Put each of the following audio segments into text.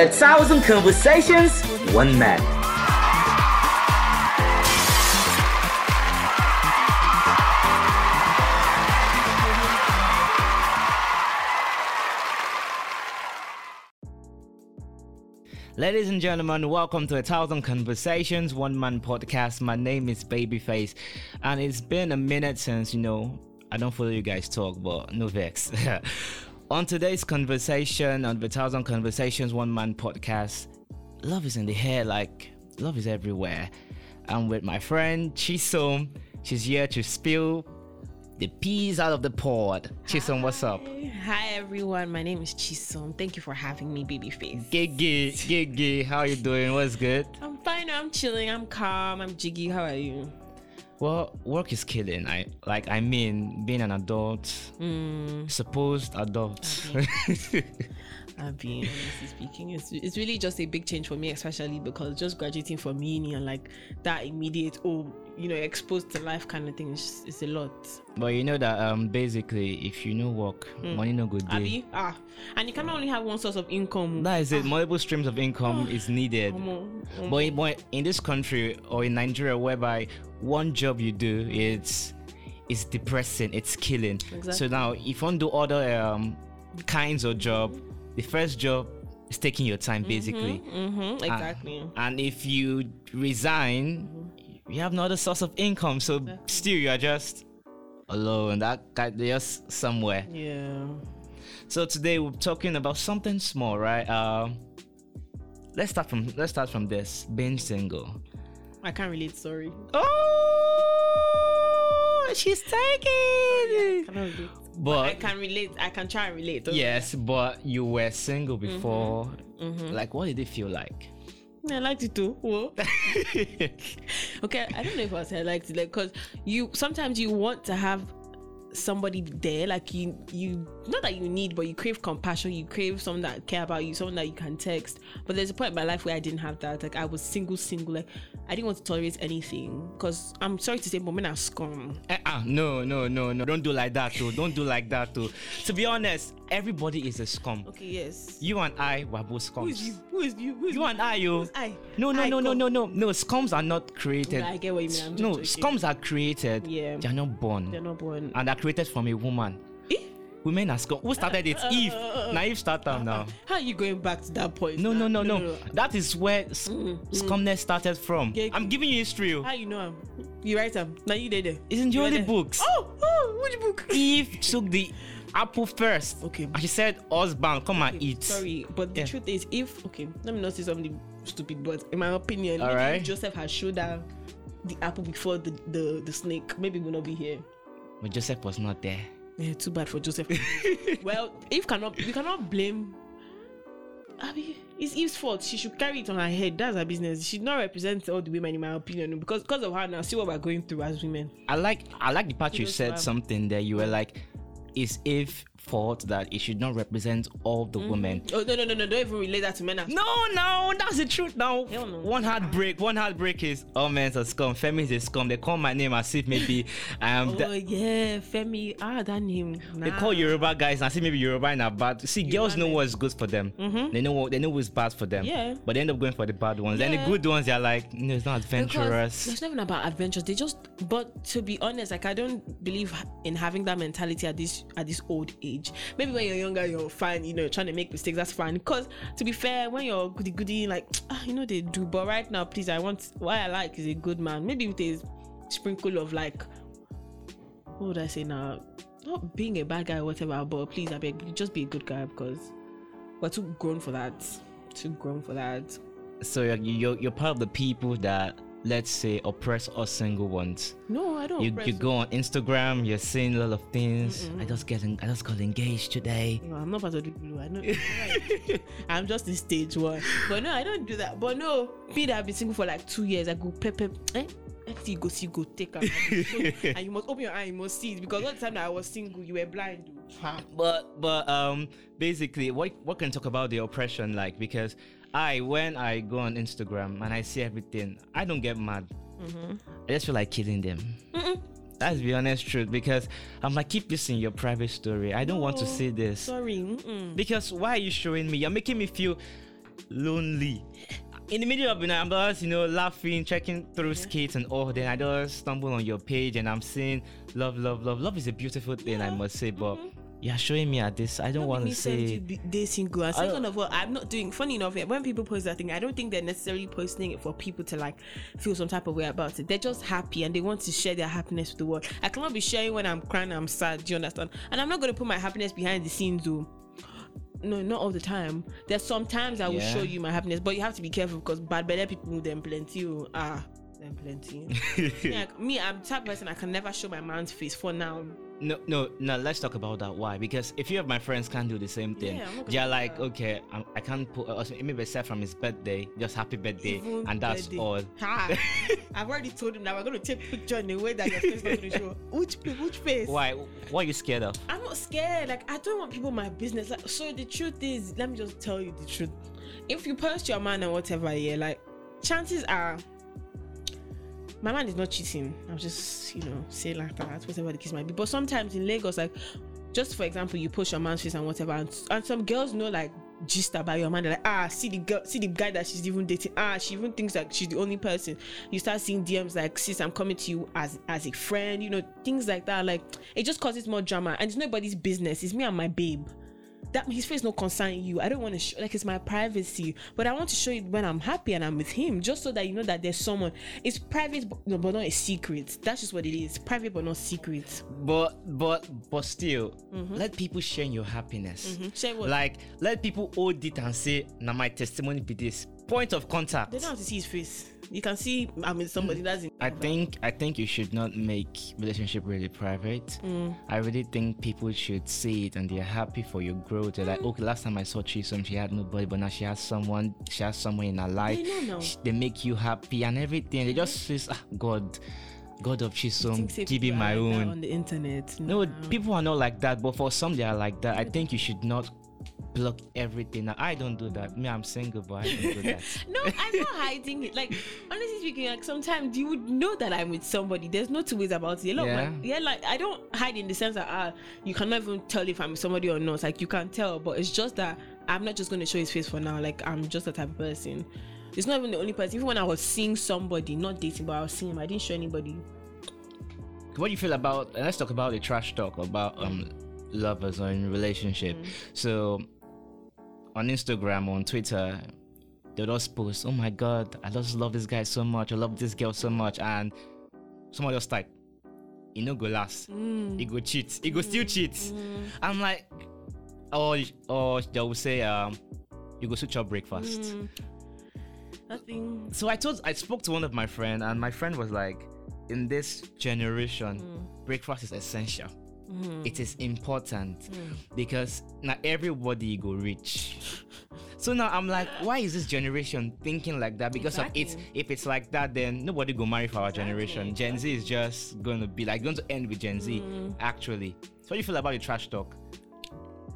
A thousand conversations, one man. Ladies and gentlemen, welcome to a thousand conversations, one man podcast. My name is Babyface, and it's been a minute since you know I don't follow you guys talk, but no vex. on today's conversation on the thousand conversations, one man podcast, love is in the air, like love is everywhere. I'm with my friend Chisom. She's here to spill the peas out of the pod. Chisom, what's up? Hi everyone, my name is Chisom. Thank you for having me, babyface. Gigi, Gigi, how you doing? What's good? I'm fine. I'm chilling. I'm calm. I'm jiggy. How are you? Well, work is killing. I like. I mean, being an adult, Mm, supposed adult. I've been honestly speaking. It's it's really just a big change for me, especially because just graduating from uni and like that immediate oh you know exposed to life kind of thing is is a lot. but you know that um, basically, if you know work, money no good. day. Ah, and you cannot only have one source of income. That is it. Multiple streams of income is needed. But in, but in this country or in Nigeria, whereby one job you do, it's it's depressing. It's killing. So now, if you want to do other um, kinds of job, the first job is taking your time basically. Mhm, exactly. And if you resign, you have no other source of income. So still, you are just alone. That guy just somewhere. yeah. So today we're talking about something small, right? Um, let's start from let's start from this. Being single. I can't relate. Sorry. Oh, she's taking. Relate. I But can relate. I can try and relate. yes, but you were single Mm-hmm. before. Like, what did it feel like? I liked it too. Okay, I don't know if I said I liked it, like, cause you sometimes you want to have somebody there, like you you not that you need, but you crave compassion, you crave someone that care about you, someone that you can text. But there's a point in my life where I didn't have that. Like I was single, single. Like I didn't want to tolerate anything, cause I'm sorry to say, but men are scum. Eh, ah, no, no, no, no. Don't do like that, too. Don't do like that, too. To be honest, everybody is a scum. Okay, yes. You and I were both Who is scums. you? Who is you? Who is You and I, you. Who's I? No, no, I no, no, no, no, no. Scums are not created. I get what you mean. I'm no, joking. scums are created. Yeah. They're not born. They're not born. and are created from a woman. Women are scum. Who started it? Uh, Eve. Uh, uh. Naive started now. How are you going back to that point? No, no, no, no. That is where s- mm, mm. scumness started from. I'm giving you history. oh. How you know? You write him. Now you did it. It's in the You were holy there. books. Oh, oh, which book? Eve took the apple first. Okay. And she said, Husband, come and eat. Sorry, but the Yeah. truth is, if okay, let me not say something stupid, but in my opinion, All right. if Joseph had showed her the apple before the, the the snake, maybe we'll not be here. But Joseph was not there. Yeah, too bad for Joseph. well, Eve cannot, we cannot blame. I mean, it's Eve's fault. She should carry it on her head. That's her business. She should not represent all the women, in my opinion, because because of her now. See what we're going through as women. I like I like the part you Yes, said ma'am. something there. You were like, is if fault that it should not represent all the women? Oh no no no no! Don't even relate that to men. No, no, that's the truth now. No. One heartbreak, one heartbreak is all men are scum. Femi is a scum. They call my name as if maybe um Oh yeah, Femi. Ah, that name. they Nah. call Yoruba guys and say maybe Yoruba in a bad. See, girls know men. what's good for them. They know what they know what's bad for them. Yeah. But they end up going for the bad ones. And the good ones, they're like, no, it's not Because it's There's nothing about adventures. They just, but to be honest, like I don't believe in having that mentality at this at this old age. Maybe when you're younger, you're fine, you know, trying to make mistakes. That's fine. Because to be fair, when you're goody goody, like ah, you know they do. But right now, please, I want what I like is a good man. Maybe with a sprinkle of like, what would I say now? Not being a bad guy or whatever, but please, I beg, just be a good guy because we're too grown for that. Too grown for that. So you're, you're you're part of the people that let's say oppress us single ones. No, I don't. You, you go on Instagram, you're seeing a lot of things. I just getting I just got engaged today. No, I'm not part of the blue. I know. I'm just in stage one. But no, I don't do that. But no, me that I've been single for like two years, I go pep pep. Eh? Anything you go see, go take am. and you must open your eye, you must see it. Because all the time that I was single, you were blind. But but um basically what what can talk about the oppression like because I when I go on Instagram and I see everything, I don't get mad. Mm-hmm. I just feel like killing them. That's the honest truth because I'm like keep this in your private story. I don't want to see this. Sorry. Mm-mm. Because why are you showing me? You're making me feel lonely. In the middle of the night, I'm just, you know, laughing, checking through skits and all. Then I just stumble on your page and I'm saying, love, love, love. Love is a beautiful thing, I must say. But mm-hmm. You're showing me at this. I don't want to say. this single. And second of all, I'm not doing. Funny enough, when people post that thing, I don't think they're necessarily posting it for people to like feel some type of way about it. They're just happy and they want to share their happiness with the world. I cannot be sharing when I'm crying, I'm sad. Do you understand? And I'm not going to put my happiness behind the scenes, though. No, not all the time. There's sometimes I will Yeah. show you my happiness, but you have to be careful because bad better people them plenty. oh. Ah, them plenty. yeah, me, I'm type person I can never show my man's face for now. No, no, no. Let's talk about that. Why? Because if you of my friends can't do the same thing, Yeah, not they're like, that. okay, I'm, I can't put uh, maybe except from his birthday, just happy birthday, Even and that's birthday. all. Ha! I've already told him that we're going to take picture in a way that your face is not going to show. Which, which face? Why? What are you scared of? I'm not scared. Like I don't want people my business. Like so, the truth is, let me just tell you the truth. If you post your man or whatever, yeah, like chances are, my man is not cheating. I'll just you know say like that, whatever the case might be. But sometimes in Lagos, like just for example, you post your man's face and whatever, and, and some girls know like gist about your man. They're like, ah, see the girl, see the guy that she's even dating. Ah, she even thinks like she's the only person. You start seeing DMs like, sis, I'm coming to you as as a friend. You know, things like that. Like it just causes more drama, and it's nobody's business. It's me and my babe. That his face no concern you. I don't want to show like it's my privacy, but I want to show it when I'm happy and I'm with him, just so that you know that there's someone. It's private, but, no, but not a secret. That's just what it is. Private, but not secret. But but but still, let people share your happiness. Mm-hmm. Share what? Like let people hold it and say, "Now my testimony be this." Point of contact. They don't have to see his face. You can see I'm with somebody that's in. I think I think you should not make relationship really private. Mm. I really think people should see it and they're happy for your growth. They're like, okay, last time I saw Chisom, she had nobody, but now she has someone. She has someone in her life. They know now. Sh- They make you happy and everything. They just say, ah, God, God of say give me my are like that own. on the internet. No, people are not like that, but for some they are like that. I think you should not block everything. Now, I don't do that. Me, I'm single, but I don't do that. No, I'm not hiding it. Like honestly speaking, like sometimes you would know that I'm with somebody. There's no two ways about it. A lot of Yeah. my, yeah, like I don't hide in the sense that ah, you cannot even tell if I'm with somebody or not. Like you can tell, but it's just that I'm not just gonna show his face for now. Like I'm just the type of person. It's not even the only person. Even when I was seeing somebody, not dating, but I was seeing him, I didn't show anybody. what do you feel about let's talk about the trash talk about um lovers or in relationship. Mm. So on instagram on twitter they'll just post oh my god i just love this guy so much. I love this girl so much. And someone just type he no go last. Mm. He go cheat. He go still mm. cheat. I'm like or or they will say um you go switch up breakfast. Nothing. so I told I spoke to one of my friend and my friend was like, in this generation, breakfast is essential. Mm. It is important mm. because not everybody go rich. So now I'm like, why is this generation thinking like that? Because of it's Exactly. if it's like that, then nobody go marry for our generation. Gen Z is just gonna be like going to end with Gen Z. Mm. Actually, so what do you feel about the trash talk?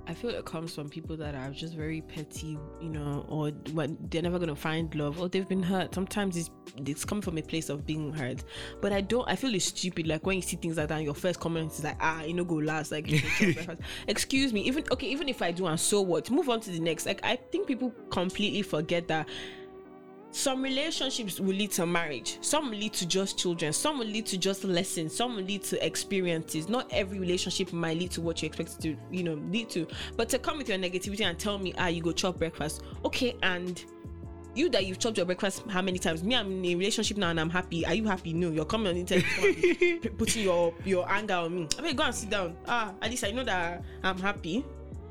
I feel it comes from people that are just very petty, you know, or when they're never gonna find love, or they've been hurt. Sometimes it's it's come from a place of being hurt. But I don't. I feel it's stupid. Like when you see things like that, and your first comment is like, ah, you know, go last. Like, you can chop breakfast. excuse me. Even okay, even if I do, and so what? Move on to the next. Like I think people completely forget that some relationships will lead to marriage. Some will lead to just children. Some will lead to just lessons. Some will lead to experiences. Not every relationship might lead to what you expect it to you know lead to. But to come with your negativity and tell me ah you go chop breakfast. Okay and you that you've chopped your breakfast how many times? Me i'm in a relationship now and i'm happy. Are you happy? No you're coming on internet come and be p- putting your your anger on me. I mean go and sit down. Ah at least i know that i'm happy.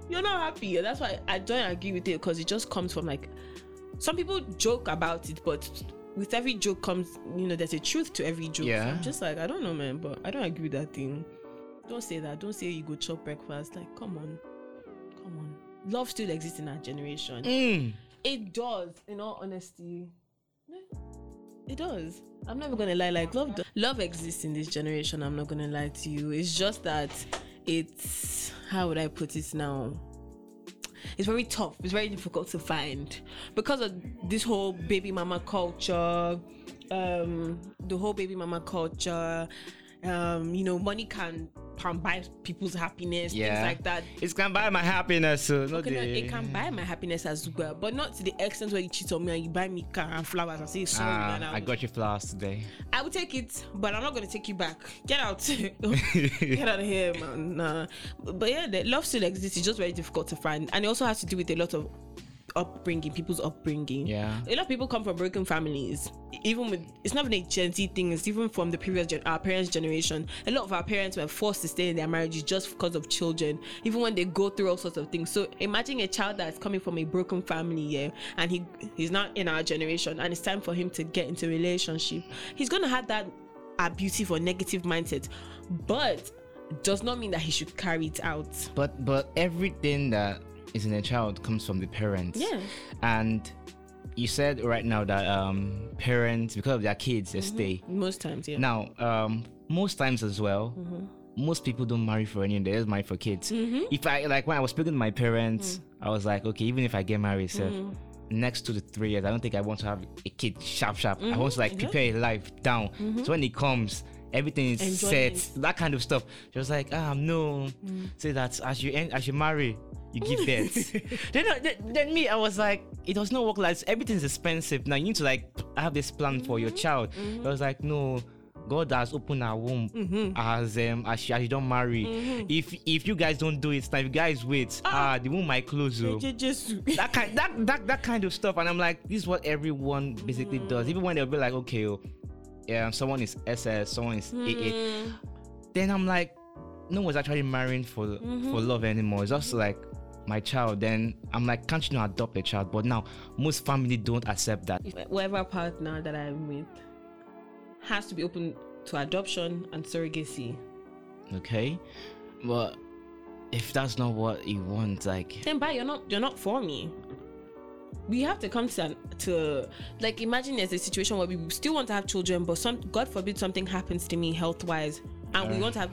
You're not happy. That's why i don't agree with it because it just comes from like some people joke about it, but with every joke comes, you know, there's a truth to every joke. So I'm just like, I don't know, man, but I don't agree with that thing. Don't say that. Don't say you go chop breakfast. Like, come on. Come on. Love still exists in our generation. Mm. It does, in all honesty. It does. I'm never gonna lie. Like love, do- love exists in this generation. I'm not gonna lie to you. It's just that it's how would I put it now? It's very tough. It's very difficult to find because of this whole baby mama culture. Um, the whole baby mama culture. Um, you know, money can can buy people's happiness, Yeah. things like that. It can buy my happiness, so Okay, no, it can buy my happiness as well, but not to the extent where you cheat on me and you buy me car and flowers and say sorry. Ah, and I got you flowers today. I will take it, but I'm not gonna take you back. Get out. Get out of here, man. Nah. But yeah, the love still exists. It's just very difficult to find, and it also has to do with a lot of upbringing, people's upbringing. Yeah. A lot of people come from broken families. Even with it's not even a Gen Z thing. It's even from the previous gen, our parents' generation. A lot of our parents were forced to stay in their marriages just because of children. Even when they go through all sorts of things. So imagine a child that's coming from a broken family, yeah, and he he's not in our generation, and it's time for him to get into a relationship. He's gonna have that abusive or negative mindset, but does not mean that he should carry it out. But but everything that is in a child comes from the parents. Yeah. And you said right now that um parents because of their kids they Mm-hmm. stay. Most times, yeah. Now, um most times as well, Mm-hmm. most people don't marry for anything, they just marry for kids. If I like when I was speaking to my parents, Mm. I was like, okay, even if I get married, so Mm-hmm. next two to three years, I don't think I want to have a kid sharp sharp. I want to like prepare a life down. So when it comes, everything is set, that kind of stuff. She was like, ah no. Say that as you end, as you marry, you give birth. then, uh, then then me, I was like, it does not work like this. everything's expensive. Now you need to like have this plan for your child. I was like, no. God has opened our womb as um as she, as you don't marry. If if you guys don't do it, now if you guys wait, ah, ah the womb might close. oh that kind that, that that kind of stuff and i'm like this is what everyone basically does even when they'll be like okay oh, yeah someone is ss someone is aa then i'm like no one's actually marrying for for love anymore it's just like my child then i'm like can't you not adopt a child but now most family don't accept that if whatever partner that I'm with has to be open to adoption and surrogacy, okay but if that's not what you want like then bye. You're not. You're not for me. We have to come to to like imagine there's a situation where we still want to have children, but some God forbid something happens to me health wise, and we want to have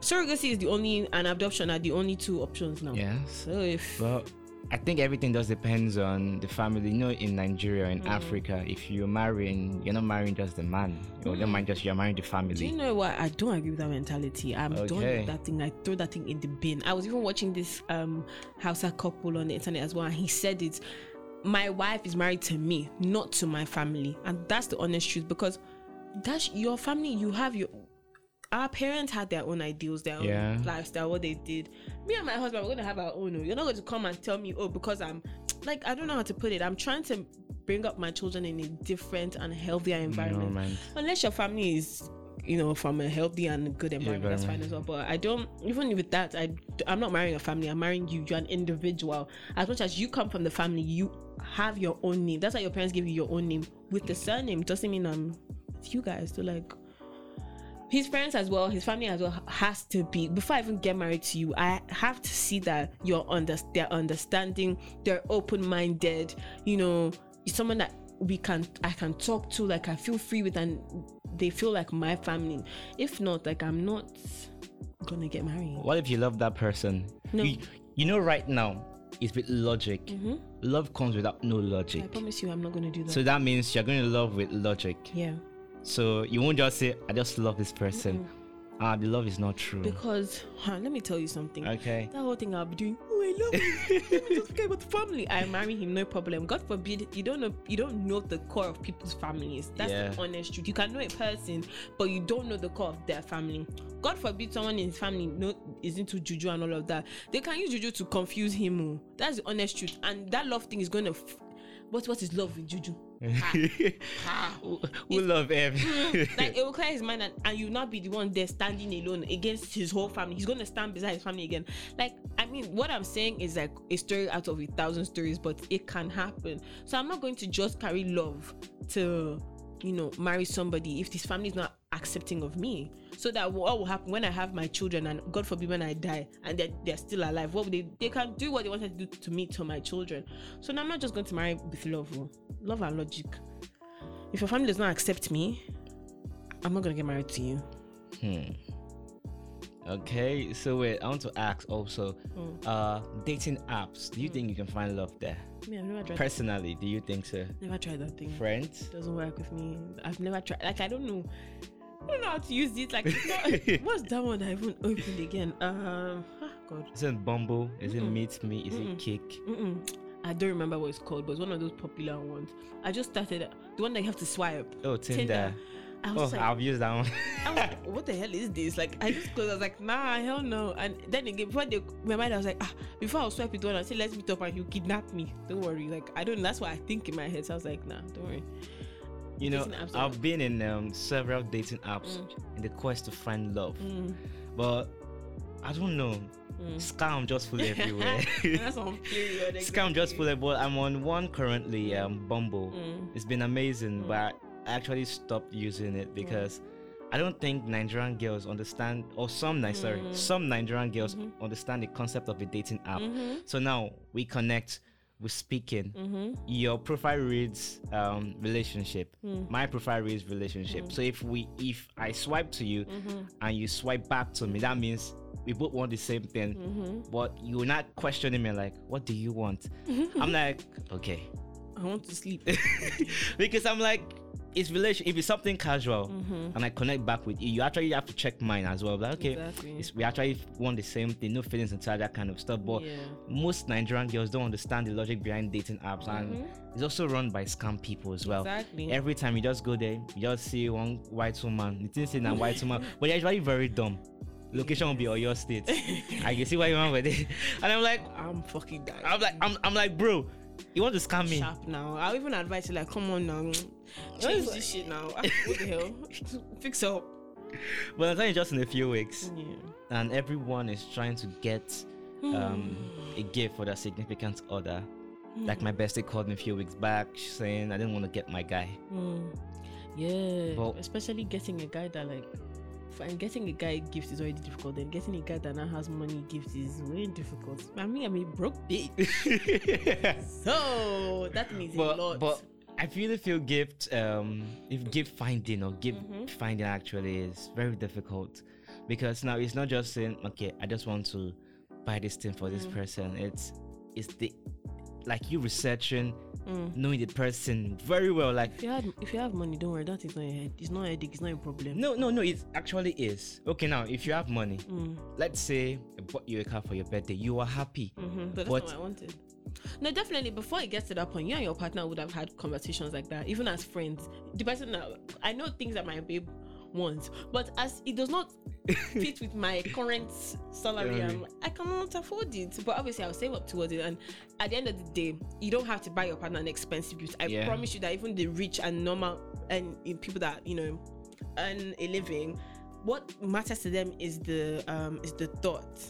surrogacy is the only and adoption are the only two options now. yes So if Well, I think everything just depends on the family. You know, in Nigeria, in Africa, if you're marrying, you're not marrying just the man. You don't mind just you're marrying the family. Do you know what? I don't agree with that mentality. I'm done with that thing. I throw that thing in the bin. I was even watching this um Hausa couple on the internet as well, and he said it. My wife is married to me, not to my family, and that's the honest truth. Because that's your family. You have your. Our parents had their own ideals, their Yeah. own lifestyle, what they did. Me and my husband, we're gonna have our own. oh. You're not going to come and tell me, oh, because I'm like I don't know how to put it. I'm trying to bring up my children in a different and healthier environment man. unless your family is you know from a healthy and good environment that's fine as well but i don't even with that i i'm not marrying a family i'm marrying you you're an individual as much as you come from the family you have your own name that's why your parents give you your own name with the surname doesn't mean i'm with you guys so like his parents as well his family as well has to be before i even get married to you i have to see that you're under they're understanding they're open-minded you know someone that we can i can talk to like i feel free with and they feel like my family if not like i'm not gonna get married What if you love that person? No. You, you know, right now, it's with logic. Mm-hmm. Love comes without no logic. i promise you i'm not gonna do that So that means you're going to love with logic. yeah So you won't just say, I just love this person. Ah, the love is not true. because huh, let me tell you something Okay. that whole thing I'll be doing. Oh, I love him. Let me just about the family. I marry him, no problem. God forbid you don't know you don't know the core of people's families. That's Yeah. the honest truth. You can know a person, but you don't know the core of their family. God forbid someone in his family no is into juju and all of that. They can use juju to confuse him. oh. That's the honest truth. And that love thing is gonna. F- what what is love with juju? We love him. like it will clear his mind and, and you not be the one there standing alone against his whole family. He's gonna stand beside his family again. Like i mean what i'm saying is like a story out of a thousand stories but it can happen. So i'm not going to just carry love to you know marry somebody if this family is not accepting of me so that what will happen when i have my children and god forbid when i die and they're, they're still alive what would they they can do what they wanted to do to me to my children so now i'm not just going to marry with love oh. love and logic if your family does not accept me i'm not going to get married to you hmm okay, so wait, I want to ask also, uh, dating apps. Do you think you can find love there? me i've never tried Personally, do you think so? never tried that thing Friends? doesn't work with me i've never tried like i don't know I don't know how to use it. Like, not- what's that one I even opened again? Um, ah, God. Is it Bumble? Is it Mm-mm. Meet Me? Is Mm-mm. it Kick? Mm-mm. I don't remember what it's called, but it's one of those popular ones. I just started the one that you have to swipe. Oh, Tinder. Tinder. I was Oh, like, I've used that one. I'm like, what the hell is this? Like, I just closed. I was like, nah, hell no. And then again, before they, my mind, I was like, ah, before I'll swipe it one, I say, let's meet up and he'll kidnap me. Don't worry. Like, I don't. That's what I think in my head. So I was like, nah, don't worry. You know, I've been in um, several dating apps Mm. in the quest to find love, Mm, but I don't know. mm. Scam just full everywhere. That's on period. Scam just full everywhere. I'm on one currently, um, Bumble. Mm. It's been amazing, Mm. but I actually stopped using it because I don't think Nigerian girls understand, or some Ni- sorry, Mm. some Nigerian girls Mhm. understand the concept of a dating app. Mhm. So now we connect, we're speaking. Mhm. Your profile reads um, relationship. Mm. My profile reads relationship. So if we, if I swipe to you Mhm. and you swipe back to me, that means we both want the same thing. Mhm. But you're not questioning me like, what do you want? I'm like, okay, I want to sleep. because I'm like, it's relation. If it's something casual Mhm. and I connect back with you, you actually have to check mine as well. Like, okay, Exactly. it's, we actually want the same thing, no feelings inside that kind of stuff. But yeah. most Nigerian girls don't understand the logic behind dating apps, and Mhm. it's also run by scam people as well. Exactly. Every time you just go there, you just see one white woman. You think it's a white woman, but they're actually very dumb. Location will be on your state. I can see why you want with it, and I'm like, I'm fucking dying. I'm like, I'm, I'm like, bro, you want to scam me? sharp now. I'll even advise you like, come on now, change this shit now. What the hell? Fix up. But I'm telling you, just in a few weeks, Yeah. and everyone is trying to get um, a gift for their significant other. Like my bestie called me a few weeks back saying I didn't want to get my guy. Mm. Yeah. But- Especially getting a guy that like fine getting a guy gift is already difficult. Then getting a guy that now has money gift is very difficult. I mean I'm a broke bitch. So that means a lot. but I really feel gift um if gift finding or gift Mhm. finding actually is very difficult because now it's not just saying okay I just want to buy this thing for this Mm. person. It's it's the like you researching, Mm. knowing the person very well. Like if you have if you have money, don't worry, that is not a head. It's not a headache, it's not a problem. no no no it actually is okay now if you have money Mm. let's say I bought you a car for your birthday you are happy Mm-hmm. But that's But- not what I wanted. No, definitely. Before it gets to that point, you and your partner would have had conversations like that, even as friends. The person now, I know things that my babe wants, but as it does not fit with my current salary, Yeah. I'm, I cannot afford it. But obviously, I'll save up towards it. And at the end of the day, you don't have to buy your partner an expensive gift. I Yeah. promise you that even the rich and normal and people that you know earn a living, what matters to them is the um is the thought.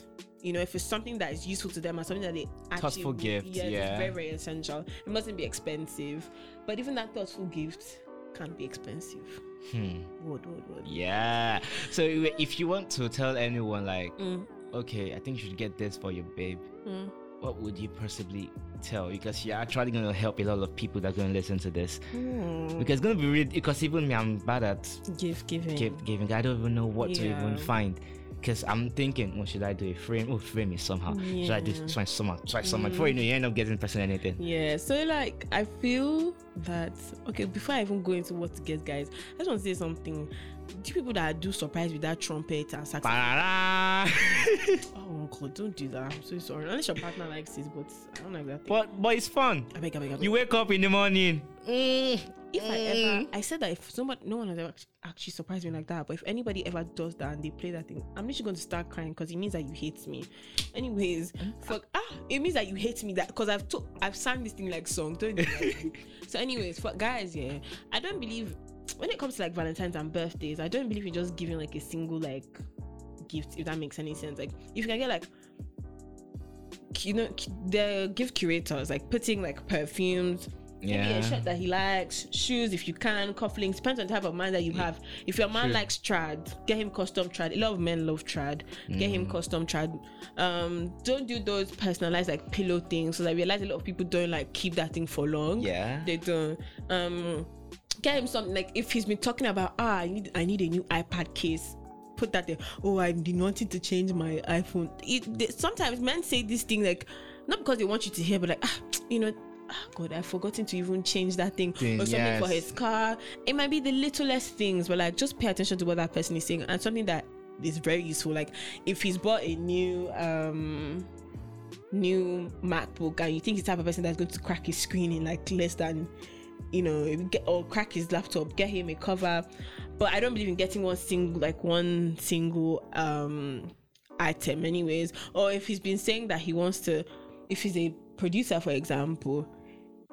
You know, if it's something that is useful to them and something that they actually Thoughtful gift, yes, yeah. it's very very essential. It mustn't be expensive, but even that thoughtful gift can be expensive. hmm. Word, word, word. yeah so if you want to tell anyone like Mm, okay i think you should get this for your babe mm. what would you possibly tell because you're actually going to help a lot of people that are going to listen to this Mm. because it's going to be really because even me i'm bad at Gift giving. gift giving i don't even know what to even find because i'm thinking what should i do a frame oh frame it somehow should i do Yeah. try somehow try somehow before you know you end up getting person anything Yeah, so like I feel that okay, before I even go into what to get guys, I just want to say something. Do people that do surprise with that trumpet and? Ba-da-da. Oh god, don't do that. I'm so sorry. Unless your partner likes it, but I don't like that thing. But but it's fun I beg, I beg, I beg. you wake up in the morning mm, if I mm. ever, I said that if somebody, no one has ever actually surprised me like that, but if anybody ever does that and they play that thing, I'm literally going to start crying because it means that you hate me. Anyways, fuck, ah, it means that you hate me that because I've to, I've sang this thing like song, don't you? so, anyways, for guys, yeah, I don't believe when it comes to like Valentine's and birthdays, I don't believe in just giving like a single like gift if that makes any sense. Like, if you can get like you know the gift curators like putting like perfumes. Maybe a shirt that he likes shoes if you can cufflinks. Depends on the type of man that you have. If your man True. likes trad get him custom trad. A lot of men love trad. Get him Mm. custom trad. Um don't do those personalized like pillow things. So i realize a lot of people don't like keep that thing for long. Yeah. They don't. Um get him something like if he's been talking about ah i need i need a new ipad case put that there oh i've been wanting to change my iphone it, they, sometimes men say this thing like not because they want you to hear but like ah you know ah, God, I've forgotten to even change that thing or something for his car. It might be the littlest things, but like just pay attention to what that person is saying and something that is very useful. Like if he's bought a new um new MacBook and you think he's the type of person that's going to crack his screen in like less than you know get or crack his laptop, get him a cover. But I don't believe in getting one single like one single um item anyways. Or if he's been saying that he wants to if he's a producer for example,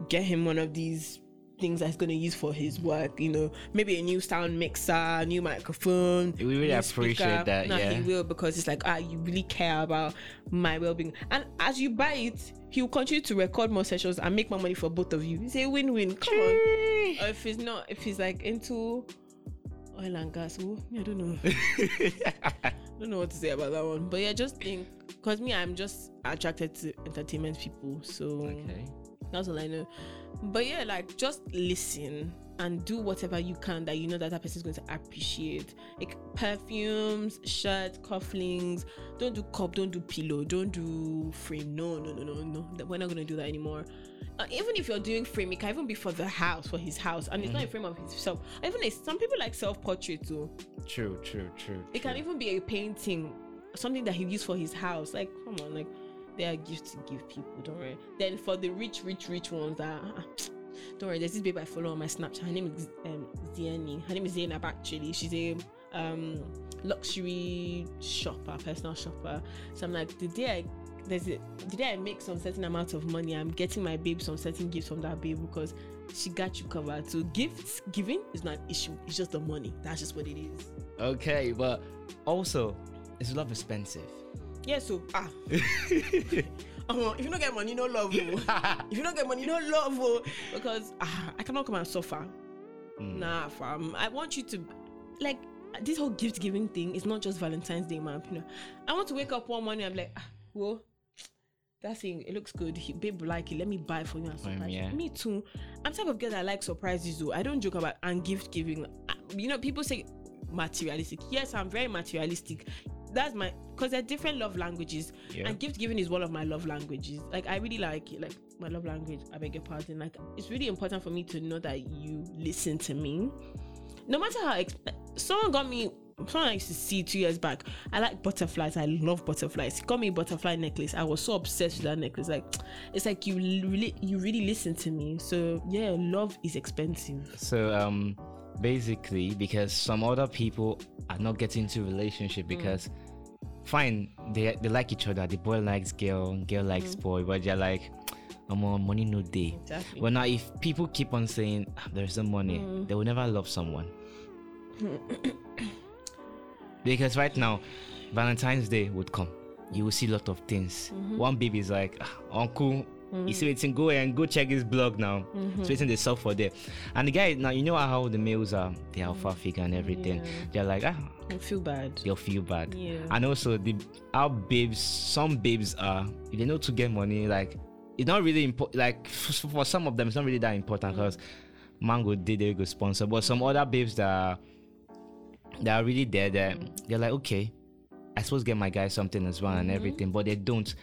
get him one of these things that's going to use for his work you know maybe a new sound mixer new microphone We really appreciate that, no, yeah. he will because it's like ah you really care about my well-being. And as you buy it he will continue to record more sessions and make more money for both of you. It's a win-win. Come on. Or if he's not if he's like into oil and gas oh, i don't know I don't know what to say about that one but yeah just think because me i'm just attracted to entertainment people so okay. that's all I know. But yeah, like just listen and do whatever you can that you know that that person is going to appreciate. Like perfumes, shirts, cufflinks. Don't do cup, don't do pillow, don't do frame. No, no, no, no, no. We're not going to do that anymore. Uh, even if you're doing frame, it can even be for the house, for his house, and it's not a frame of himself. Even a, some people like self portrait too. True, true, true. It can even be a painting, something that he used for his house. Like, come on, like they are gifts to give people. Don't worry. Then for the rich, rich, rich ones, that don't worry. There's this babe I follow on my Snapchat. Her name is um, Ziani. Her name is Zainab. Actually, she's a um luxury shopper, personal shopper. So I'm like, the day I there's a, the day I make some certain amount of money, I'm getting my babe some certain gifts from that babe because she got you covered. So gifts giving is not an issue. It's just the money. That's just what it is. Okay, but also, is love expensive? Yeah, so ah. Oh, if you don't get money, no love. oh. if you don't get money, no love. oh. Because ah, I cannot come and suffer. Nah, fam. I want you to like this whole gift giving thing is not just Valentine's Day, in my opinion. I want to wake up one morning, I'm like, ah, whoa, that thing, it looks good. He, babe, like it. Let me buy for you and surprise you. yeah. Me too. I'm type of girl that like surprises though. I don't joke about and gift giving. Ah, You know, people say materialistic. Yes, I'm very materialistic. That's my because they're different love languages. Yeah. And gift giving is one of my love languages. Like I really like it. Like my love language. I beg your pardon. Like it's really important for me to know that you listen to me. No matter how exp- someone got me someone I used to see two years back. I like butterflies. I love butterflies. He got me butterfly necklace. I was so obsessed with that necklace. Like it's like you really you really listen to me. So yeah, love is expensive. So um basically because some other people are not getting into relationship because fine they they like each other. The boy likes girl girl likes boy but they're like I'm on money no day Exactly. well now if people keep on saying "Ah, there's no money they will never love someone. Because right now Valentine's Day would come. You will see a lot of things. One baby is like "Ah, uncle Mm-hmm. He's waiting. Go and go check his blog now. He's waiting the stuff for there. And the guy now, you know how the males are. They alpha figure and everything. They're like, ah, I feel bad. they'll feel bad. Yeah. And also the our babes, some babes are if they know to get money, like it's not really important. Like f- for some of them, it's not really that important mm-hmm. because Mango did a good sponsor. But some other babes that are, that are really there, that they're like, okay, I supposed to get my guy something as well and mm-hmm. everything, but they don't.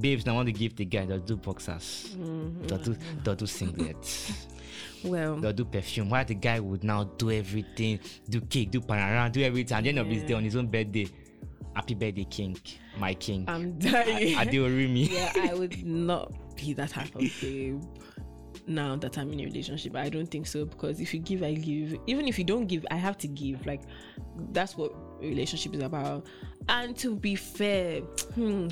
Babes now want to give the guy they'll do boxers, they'll do they'll do singlets, Well, they'll do perfume. Why the guy would now do everything, do cake, do panorama, do everything, and the end of his day on his own birthday, happy birthday, king, my king. I'm dying. i do Adeorimi. yeah, I would not be that type of babe now that I'm in a relationship. I don't think so because if you give, I give. Even if you don't give, I have to give. Like that's what relationship is about. And to be fair, hmm,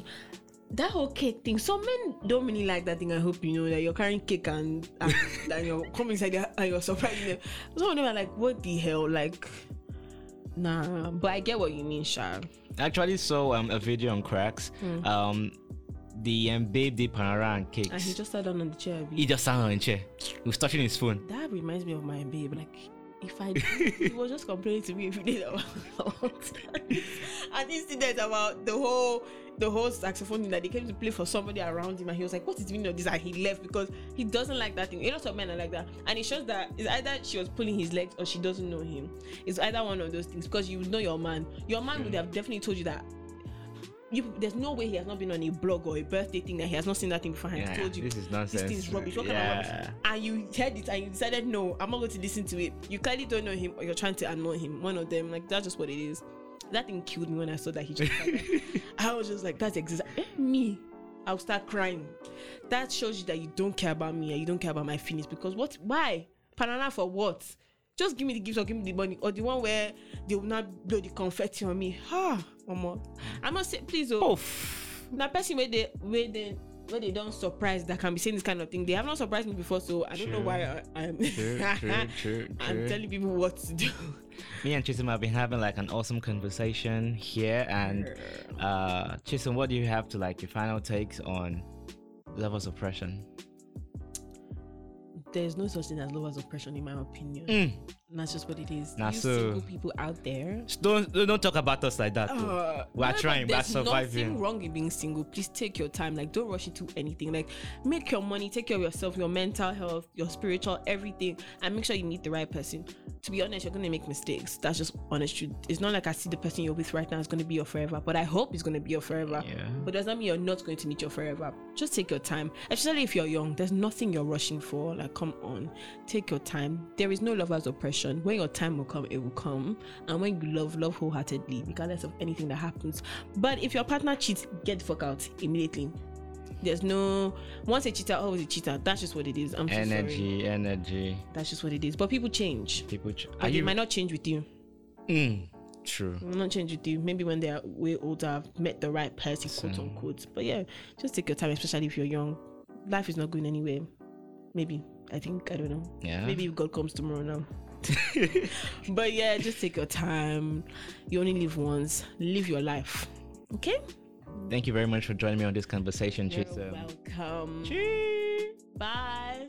that whole cake thing. Some men don't really like that thing. I hope you know that you're carrying cake and and, and you're coming inside there and you're surprising them. Some of them are like, what the hell, like. Nah, but I get what you mean, Shah. I actually saw um, a video on Cracks. Um, the um, babe did panorama and cakes. And he just sat down on the chair. he just sat on the chair. He was touching his phone. that reminds me of my babe. Like, if I he was just complaining to me every day about and incident about the whole the whole saxophone that they came to play for somebody around him and he was like, What is the meaning of this? And he left because he doesn't like that thing. A lot of men are like that. And it shows that it's either she was pulling his legs or she doesn't know him. It's either one of those things because you know your man. Your man would hmm. have definitely told you that you, there's no way he has not been on a blog or a birthday thing that he has not seen that thing before. and Yeah, told you this is nonsense. This thing is rubbish. What kind Yeah. of rubbish? And you heard it and you decided no, I'm not going to listen to it. You clearly don't know him or you're trying to annoy him. One of them, like that's just what it is. That thing killed me when I saw that he just. I was just like, that's exactly me. I'll start crying. That shows you that you don't care about me and you don't care about my feelings because what? Why? Banana for what? Just give me the gift or give me the money or the one where they will not blow the confetti on me. Ah, mama. I must say, please, oh, Oof. na person wey dey wey dey wey don't surprise that can be saying this kind of thing they have not surprised me before so i don't know why I, i'm True, true, true, i'm telling people what to do Me and Chisom have been having like an awesome conversation here. And uh Chisom, what do you have to like your final takes on levels of oppression? there's no such thing as lover's oppression in my opinion Mm. That's just what it is Nah, you so- single people out there Don't don't talk about us like that. Uh, we are trying, we are there's surviving. Nothing wrong in being single. Please take your time. Like, don't rush into anything. Like, make your money, take care of yourself, your mental health, your spiritual, everything, and make sure you meet the right person. To be honest, you're gonna make mistakes. That's just honest truth. It's not like I see the person you're with right now is gonna be your forever, but I hope it's gonna be your forever. Yeah. But does that mean you're not going to meet your forever? Just take your time. Especially if you're young. There's nothing you're rushing for. Like, come on, take your time. There is no lover's oppression. When your time will come, it will come. And when you love, love wholeheartedly, regardless of anything that happens. But if your partner cheats, get the fuck out immediately. There's no once a cheater, always a cheater. That's just what it is. I'm so sorry. energy, energy. That's just what it is. But people change. People, ch- But are they you? might not change with you. Mm, true. Will not change with you. Maybe when they're way older, have met the right person, quote unquote. But yeah, just take your time, especially if you're young. Life is not going anywhere. Maybe. I think I don't know. Yeah. Maybe if God comes tomorrow now. but yeah, just take your time. You only live once. Live your life. Okay? Thank you very much for joining me on this conversation, You're welcome. Cheers. Bye.